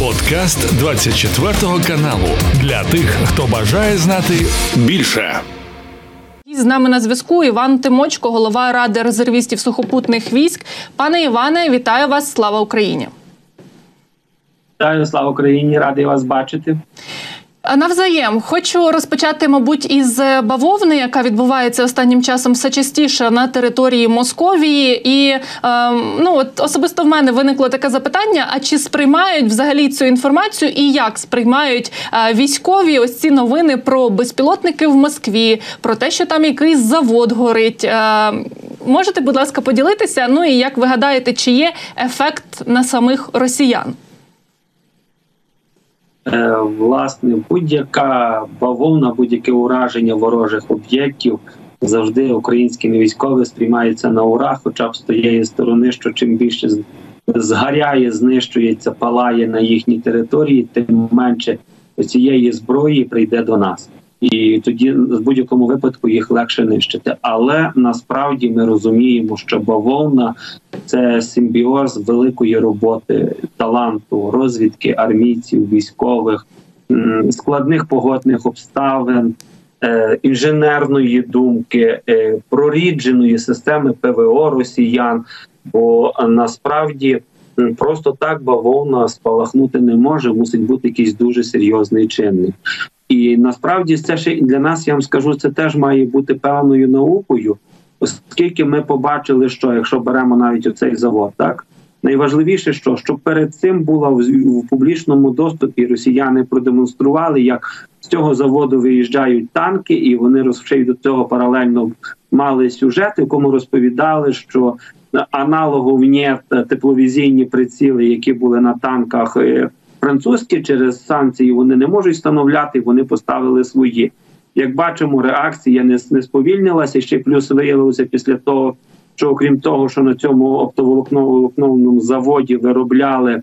Подкаст 24 каналу для тих, хто бажає знати більше. З нами на зв'язку Іван Тимочко, голова ради резервістів сухопутних військ. Пане Іване, вітаю вас! Слава Україні! Вітаю, слава Україні! Радий вас бачити. Навзаєм хочу розпочати, мабуть, із бавовни, яка відбувається останнім часом все частіше на території Московії, і е, ну от особисто в мене виникло таке запитання: а чи сприймають взагалі цю інформацію, і як сприймають е, військові ось ці новини про безпілотники в Москві, про те, що там якийсь завод горить? Е, можете, будь ласка, поділитися? Ну і як ви гадаєте, чи є ефект на самих росіян? Е, власне, будь-яка бавовна, будь-яке ураження ворожих об'єктів завжди українськими військовими сприймається на ура, хоча б з тієї сторони, що чим більше згаряє, знищується, палає на їхній території, тим менше цієї зброї прийде до нас і тоді в будь-якому випадку їх легше нищити. Але насправді ми розуміємо, що бавовна це симбіоз великої роботи, таланту, розвідки армійців, військових, складних погодних обставин. Е, інженерної думки, е, прорідженої системи ПВО Росіян, бо насправді просто так бавовна спалахнути не може, мусить бути якийсь дуже серйозний чинник. І насправді це ще для нас, я вам скажу, це теж має бути певною наукою, оскільки ми побачили, що якщо беремо навіть оцей завод, так найважливіше, що що перед цим було в, в публічному доступі, росіяни продемонстрували, як з цього заводу виїжджають танки, і вони розшив до цього паралельно мали сюжет, в якому розповідали, що аналоговні тепловізійні приціли, які були на танках. Е, французькі через санкції вони не можуть встановляти, вони поставили свої. Як бачимо, реакція не, не сповільнилася ще плюс виявилося після того, що окрім того, що на цьому оптоволокновому заводі виробляли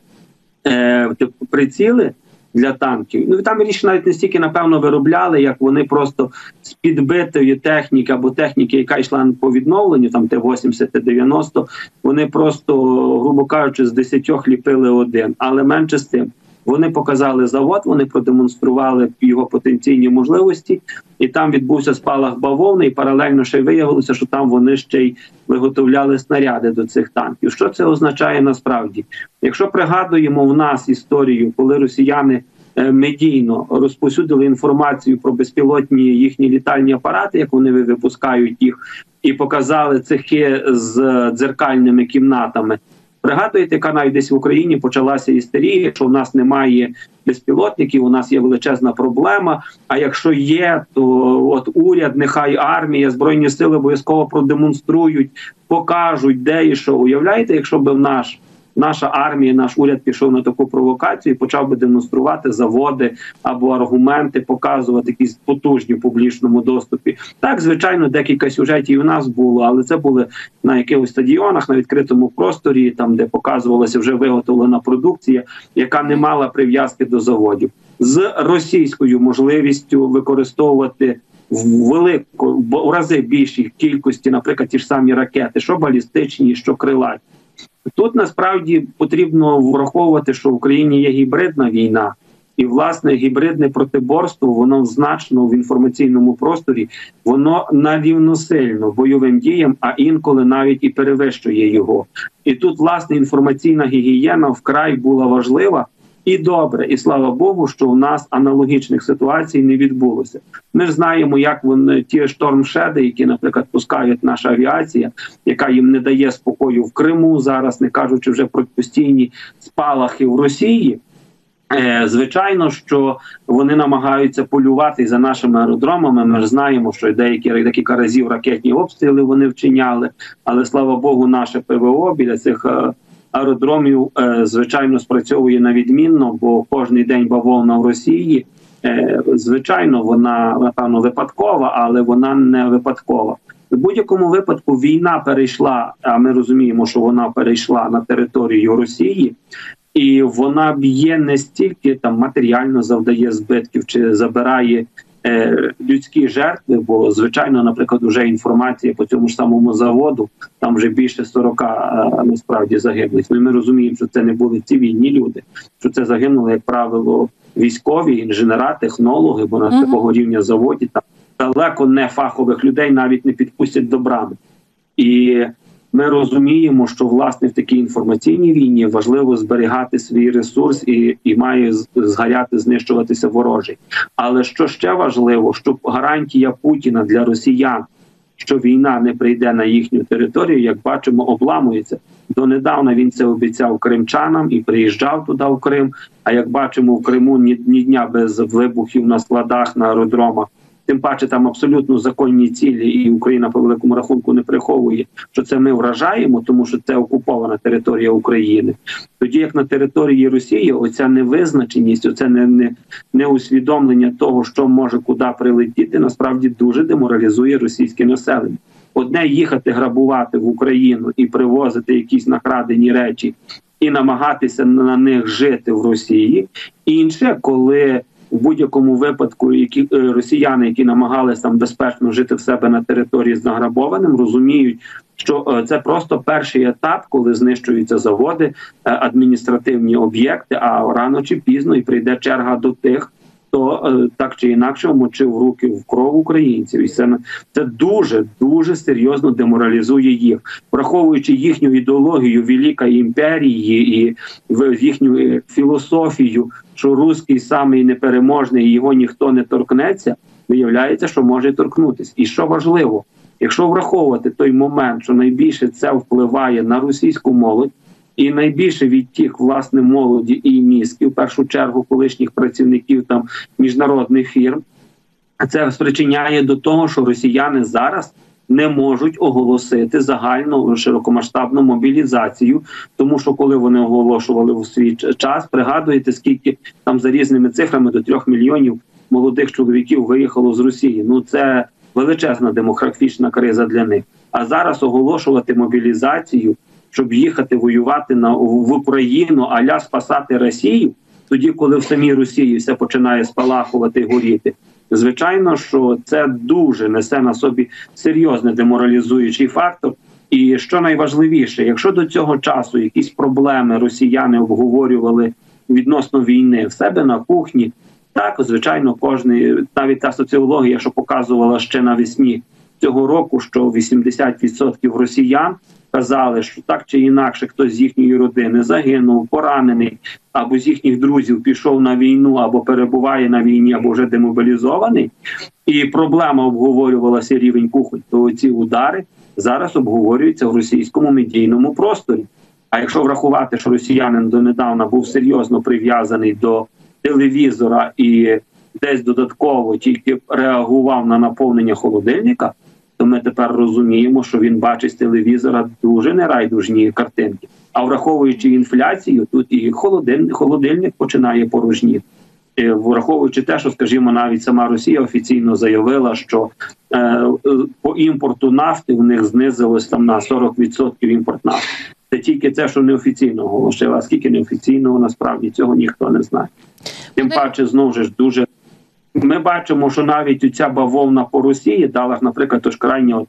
е, приціли для танків. Ну там річ навіть не стільки напевно виробляли, як вони просто з підбитої техніки або техніки, яка йшла по відновленню, там Т-80, Т-90, вони просто, грубо кажучи, з десятьох ліпили один, але менше з тим. Вони показали завод, вони продемонстрували його потенційні можливості, і там відбувся спалах бавовни. І паралельно ще й виявилося, що там вони ще й виготовляли снаряди до цих танків. Що це означає насправді? Якщо пригадуємо в нас історію, коли росіяни е, медійно розповсюдили інформацію про безпілотні їхні літальні апарати, як вони випускають їх, і показали цехи з дзеркальними кімнатами. Пригадуєте, яка навіть десь в Україні почалася істерія, що в нас немає безпілотників, у нас є величезна проблема. А якщо є, то от уряд, нехай армія, збройні сили обов'язково продемонструють, покажуть, де і що уявляєте, якщо б в наш наша армія, наш уряд пішов на таку провокацію, і почав би демонструвати заводи або аргументи, показувати якісь потужні в публічному доступі. Так, звичайно, декілька сюжетів у нас було, але це були на якихось стадіонах, на відкритому просторі, там де показувалася вже виготовлена продукція, яка не мала прив'язки до заводів з російською можливістю використовувати. В велику в рази більшій кількості, наприклад, ті ж самі ракети, що балістичні, що крилаті. Тут насправді потрібно враховувати, що в Україні є гібридна війна, і власне гібридне протиборство воно значно в інформаційному просторі, воно нарівносильно бойовим діям, а інколи навіть і перевищує його. І тут власне інформаційна гігієна вкрай була важлива. І добре, і слава Богу, що у нас аналогічних ситуацій не відбулося. Ми ж знаємо, як вони ті штормшеди, які, наприклад, пускають наша авіація, яка їм не дає спокою в Криму зараз, не кажучи вже про постійні спалахи в Росії. Е, звичайно, що вони намагаються полювати за нашими аеродромами. Ми ж знаємо, що деякі декілька разів ракетні обстріли вони вчиняли, але слава Богу, наше ПВО біля цих е, аеродромів е, звичайно спрацьовує на відмінно, бо кожний день бавовна в Росії. Е, звичайно, вона напевно випадкова, але вона не випадкова. В будь-якому випадку війна перейшла. А ми розуміємо, що вона перейшла на територію Росії, і вона б'є не стільки там матеріально завдає збитків чи забирає людські жертви. Бо звичайно, наприклад, вже інформація по цьому ж самому заводу там вже більше 40 е, насправді загиблих. Ну, Ми розуміємо, що це не були цивільні люди, що це загинули, як правило, військові інженера, технологи, бо на Мгм. такого рівня заводі там далеко не фахових людей навіть не підпустять до брами. І ми розуміємо, що власне в такій інформаційній війні важливо зберігати свій ресурс і, і має згаряти, знищуватися ворожий. Але що ще важливо, щоб гарантія Путіна для росіян, що війна не прийде на їхню територію, як бачимо, обламується. Донедавна він це обіцяв кримчанам і приїжджав туди в Крим. А як бачимо, в Криму ні, ні дня без вибухів на складах, на аеродромах. Тим паче там абсолютно законні цілі, і Україна по великому рахунку не приховує, що це ми вражаємо, тому що це окупована територія України. Тоді як на території Росії, оця невизначеність, оце не, не, не усвідомлення того, що може куди прилетіти, насправді дуже деморалізує російське населення. Одне їхати грабувати в Україну і привозити якісь накрадені речі і намагатися на них жити в Росії. Інше, коли в будь-якому випадку, які е, росіяни, які намагалися там безпечно жити в себе на території з награбованим, розуміють, що е, це просто перший етап, коли знищуються заводи, е, адміністративні об'єкти. А рано чи пізно і прийде черга до тих. Хто е, так чи інакше вмочив руки в кров українців, і це це дуже дуже серйозно деморалізує їх, враховуючи їхню ідеологію великої імперії і їхню е, філософію, що русський самий непереможний, його ніхто не торкнеться. Виявляється, що може торкнутися. І що важливо, якщо враховувати той момент, що найбільше це впливає на російську молодь. І найбільше відтік власне молоді і мізків, в першу чергу колишніх працівників там міжнародних фірм, це спричиняє до того, що росіяни зараз не можуть оголосити загальну широкомасштабну мобілізацію, тому що коли вони оголошували у свій час, пригадуєте, скільки там за різними цифрами до трьох мільйонів молодих чоловіків виїхало з Росії. Ну це величезна демографічна криза для них. А зараз оголошувати мобілізацію щоб їхати воювати на в Україну, аля спасати Росію, тоді, коли в самій Росії все починає спалахувати горіти. Звичайно, що це дуже несе на собі серйозний деморалізуючий фактор. І що найважливіше, якщо до цього часу якісь проблеми росіяни обговорювали відносно війни в себе на кухні, так звичайно, кожний навіть та соціологія, що показувала ще навесні цього року, що 80% росіян казали, що так чи інакше хтось з їхньої родини загинув, поранений, або з їхніх друзів пішов на війну, або перебуває на війні, або вже демобілізований. І проблема обговорювалася рівень кухонь. То ці удари зараз обговорюються в російському медійному просторі. А якщо врахувати, що росіянин донедавна був серйозно прив'язаний до телевізора і десь додатково тільки реагував на наповнення холодильника, то ми тепер розуміємо, що він бачить з телевізора дуже нерайдужні картинки. А враховуючи інфляцію, тут і холодильник, холодильник починає порожніти. Е, Враховуючи те, що скажімо, навіть сама Росія офіційно заявила, що е, по імпорту нафти в них знизилось там на 40% імпорт нафти. Це тільки це, що неофіційно оголошила. А скільки неофіційного насправді цього ніхто не знає. Тим паче, знову ж дуже ми бачимо, що навіть ця бавовна по Росії дала, наприклад, тож крайнє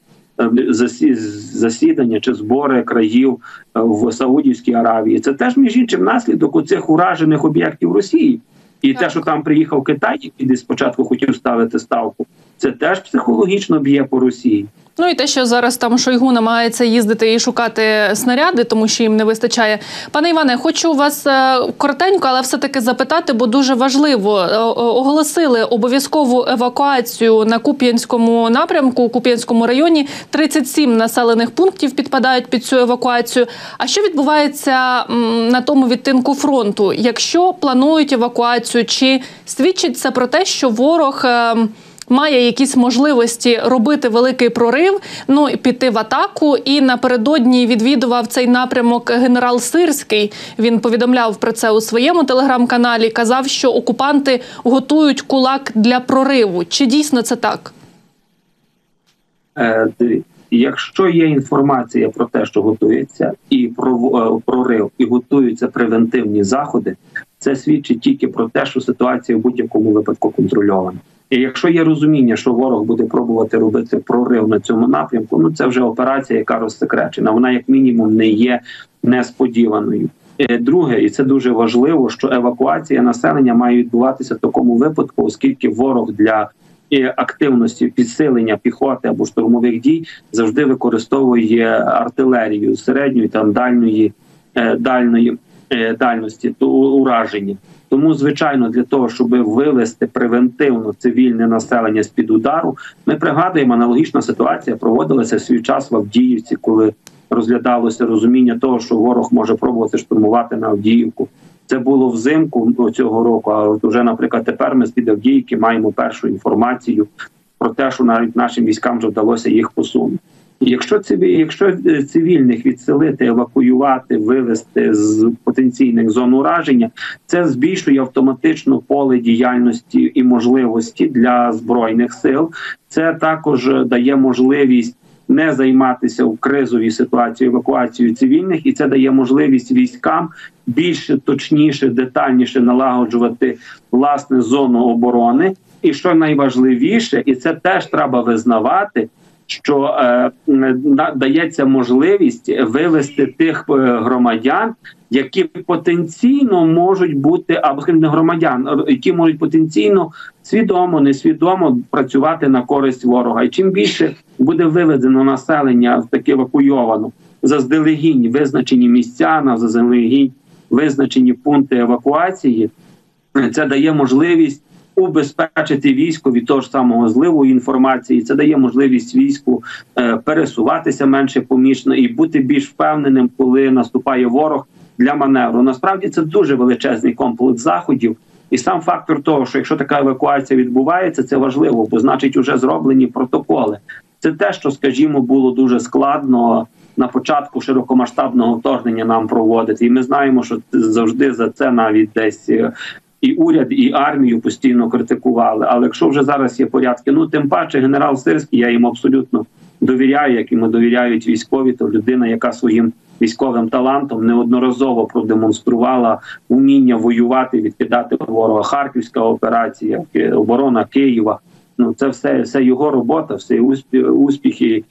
засідання чи збори країв е, в Саудівській Аравії. Це теж між іншим наслідок у цих уражених об'єктів Росії. І те, що там приїхав Китай, який десь спочатку хотів ставити ставку, це теж психологічно б'є по Росії. Ну і те, що зараз там Шойгу намагається їздити і шукати снаряди, тому що їм не вистачає. Пане Іване, хочу вас е, коротенько, але все-таки запитати, бо дуже важливо. Е, Оголосили обов'язкову евакуацію на Куп'янському напрямку, у Куп'янському районі. 37 населених пунктів підпадають під цю евакуацію. А що відбувається на тому відтинку фронту? Якщо планують евакуацію, чи свідчить це про те, що ворог. Має якісь можливості робити великий прорив, ну і піти в атаку. І напередодні відвідував цей напрямок генерал Сирський. Він повідомляв про це у своєму телеграм-каналі. Казав, що окупанти готують кулак для прориву. Чи дійсно це так? Е, Якщо є інформація про те, що готується, і про е, прорив, і готуються превентивні заходи, це свідчить тільки про те, що ситуація в будь-якому випадку контрольована. І якщо є розуміння, що ворог буде пробувати робити прорив на цьому напрямку, ну це вже операція, яка розсекречена. Вона як мінімум не є несподіваною. Е, друге, і це дуже важливо, що евакуація населення має відбуватися в такому випадку, оскільки ворог для активності підсилення піхоти або штурмових дій завжди використовує артилерію середньої там дальньої е, дальної е, дальності то ураження. Тому, звичайно, для того, щоб вивести превентивно цивільне населення з під удару, ми пригадуємо, аналогічна ситуація проводилася в свій час в Авдіївці, коли розглядалося розуміння того, що ворог може пробувати штурмувати на Авдіївку. Це було взимку цього року. А от уже, наприклад, тепер ми з під Авдіївки маємо першу інформацію про те, що навіть нашим військам вже вдалося їх посунути. Якщо якщо е, цивільних відселити, евакуювати, вивести з потенційних зон ураження, це збільшує автоматично поле діяльності і можливості для збройних сил. Це також дає можливість не займатися в кризовій ситуації евакуацією цивільних, і це дає можливість військам більше точніше, детальніше налагоджувати власне зону оборони. І що найважливіше, і це теж треба визнавати що е, дається можливість вивести тих е, громадян, які потенційно можуть бути або не громадян, які можуть потенційно свідомо, несвідомо працювати на користь ворога. І чим більше буде виведено населення в таке евакуйовано заздалегідь визначені місця на заздалегідь визначені пункти евакуації, це дає можливість убезпечити військо від того ж самого зливу інформації. Це дає можливість війську е, пересуватися менше помічно і бути більш впевненим, коли наступає ворог для маневру. Насправді це дуже величезний комплекс заходів. І сам фактор того, що якщо така евакуація відбувається, це важливо, бо значить вже зроблені протоколи. Це те, що, скажімо, було дуже складно на початку широкомасштабного вторгнення нам проводити, і ми знаємо, що завжди за це навіть десь е, і уряд, і армію постійно критикували. Але якщо вже зараз є порядки, ну тим паче генерал Сирський, я йому абсолютно довіряю, як йому довіряють військові, то людина, яка своїм військовим талантом неодноразово продемонструвала вміння воювати, відкидати ворога. Харківська операція, оборона Києва. Ну це все все його робота, все успіхи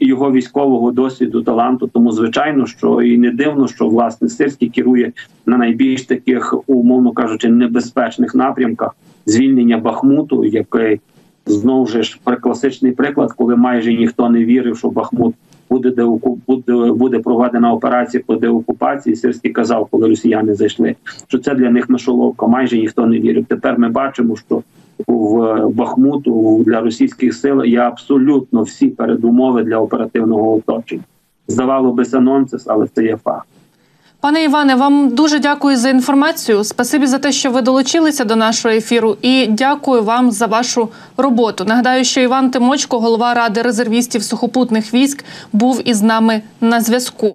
його військового досвіду, таланту. Тому звичайно, що і не дивно, що власне Сирський керує на найбільш таких, умовно кажучи, небезпечних напрямках звільнення Бахмуту, який знову ж класичний приклад, коли майже ніхто не вірив, що Бахмут буде де буде, буде проведена операція по деокупації. Сирський казав, коли росіяни зайшли, що це для них нашоловка. Майже ніхто не вірив. Тепер ми бачимо, що в Бахмуту для російських сил є абсолютно всі передумови для оперативного оточення. Здавало би це нонсенс, але це є факт. Пане Іване, вам дуже дякую за інформацію. Спасибі за те, що ви долучилися до нашого ефіру, і дякую вам за вашу роботу. Нагадаю, що Іван Тимочко, голова ради резервістів сухопутних військ, був із нами на зв'язку.